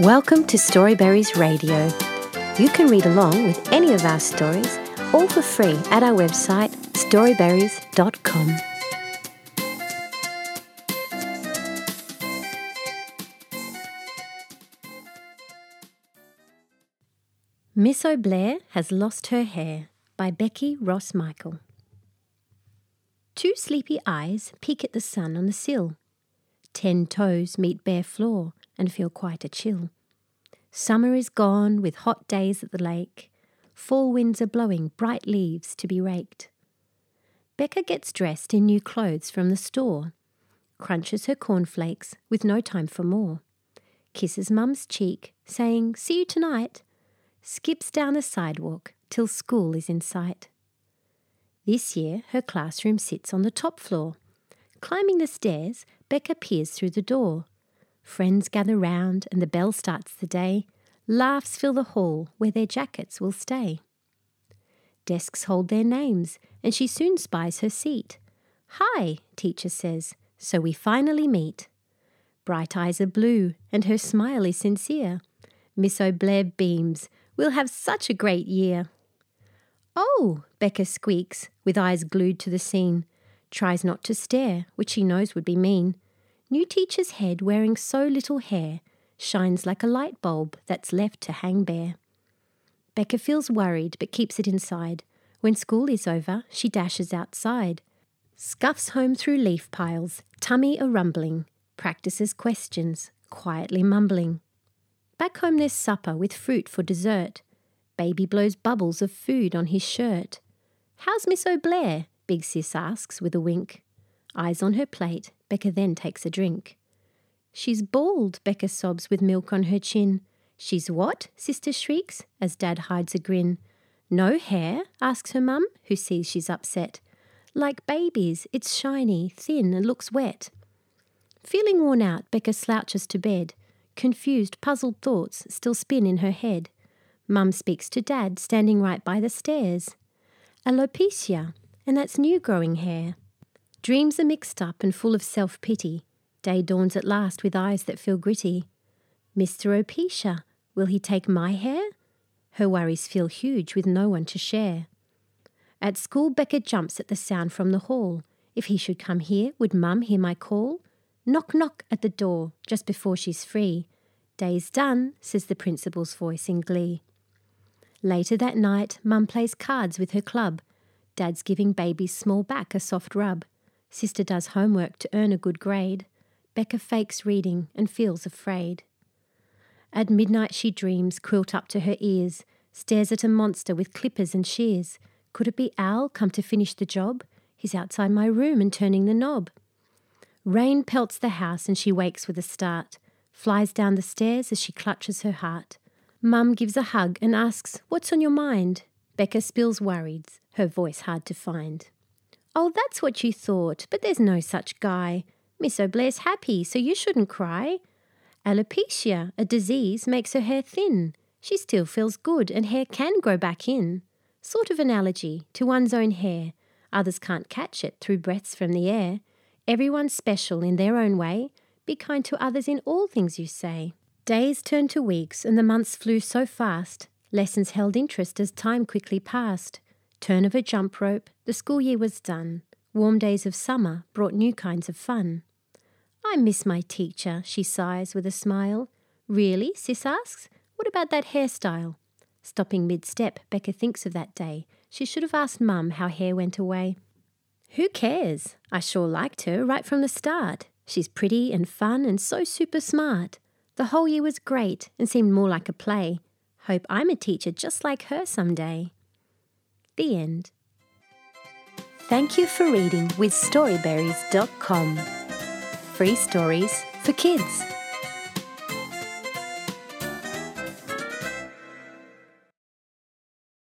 Welcome to Storyberries Radio. You can read along with any of our stories, all for free at our website storyberries.com. Miss O'Blair has lost her hair by Becky Ross Michael. Two sleepy eyes peek at the sun on the sill. Ten toes meet bare floor and feel quite a chill. Summer is gone with hot days at the lake. Fall winds are blowing bright leaves to be raked. Becca gets dressed in new clothes from the store, crunches her cornflakes with no time for more, kisses Mum's cheek, saying, See you tonight, skips down the sidewalk till school is in sight. This year, her classroom sits on the top floor. Climbing the stairs, Becca peers through the door. Friends gather round, and the bell starts the day. Laughs fill the hall where their jackets will stay. Desks hold their names, and she soon spies her seat. Hi, teacher says, so we finally meet. Bright eyes are blue, and her smile is sincere. Miss O'Blair beams, we'll have such a great year. Oh, Becca squeaks, with eyes glued to the scene. Tries not to stare, which she knows would be mean. New teacher's head wearing so little hair shines like a light bulb that's left to hang bare. Becca feels worried but keeps it inside. When school is over, she dashes outside. Scuffs home through leaf piles, tummy a rumbling, practices questions, quietly mumbling. Back home there's supper with fruit for dessert. Baby blows bubbles of food on his shirt. How's Miss O'Blair? Big Sis asks with a wink. Eyes on her plate, Becca then takes a drink. She's bald, Becca sobs with milk on her chin. She's what? Sister shrieks as Dad hides a grin. No hair? asks her mum, who sees she's upset. Like babies, it's shiny, thin, and looks wet. Feeling worn out, Becca slouches to bed. Confused, puzzled thoughts still spin in her head. Mum speaks to Dad, standing right by the stairs. Alopecia, and that's new growing hair. Dreams are mixed up and full of self pity. Day dawns at last with eyes that feel gritty. Mr. Opecia, will he take my hair? Her worries feel huge with no one to share. At school, Becca jumps at the sound from the hall. If he should come here, would Mum hear my call? Knock, knock at the door just before she's free. Day's done, says the principal's voice in glee. Later that night, Mum plays cards with her club. Dad's giving baby's small back a soft rub. Sister does homework to earn a good grade. Becca fakes reading and feels afraid. At midnight she dreams, quilt up to her ears, stares at a monster with clippers and shears. Could it be Al come to finish the job? He's outside my room and turning the knob. Rain pelts the house and she wakes with a start, flies down the stairs as she clutches her heart. Mum gives a hug and asks, What's on your mind? Becca spills worrieds, her voice hard to find. Oh, that's what you thought, but there's no such guy. Miss O'Blair's happy, so you shouldn't cry. Alopecia, a disease, makes her hair thin. She still feels good, and hair can grow back in. Sort of analogy to one's own hair. Others can't catch it through breaths from the air. Everyone's special in their own way. Be kind to others in all things you say. Days turned to weeks, and the months flew so fast. Lessons held interest as time quickly passed. Turn of a jump rope, the school year was done. Warm days of summer brought new kinds of fun. I miss my teacher, she sighs with a smile. Really? Sis asks. What about that hairstyle? Stopping mid step, Becca thinks of that day. She should have asked Mum how hair went away. Who cares? I sure liked her right from the start. She's pretty and fun and so super smart. The whole year was great and seemed more like a play. Hope I'm a teacher just like her someday. The end. Thank you for reading with Storyberries.com. Free stories for kids.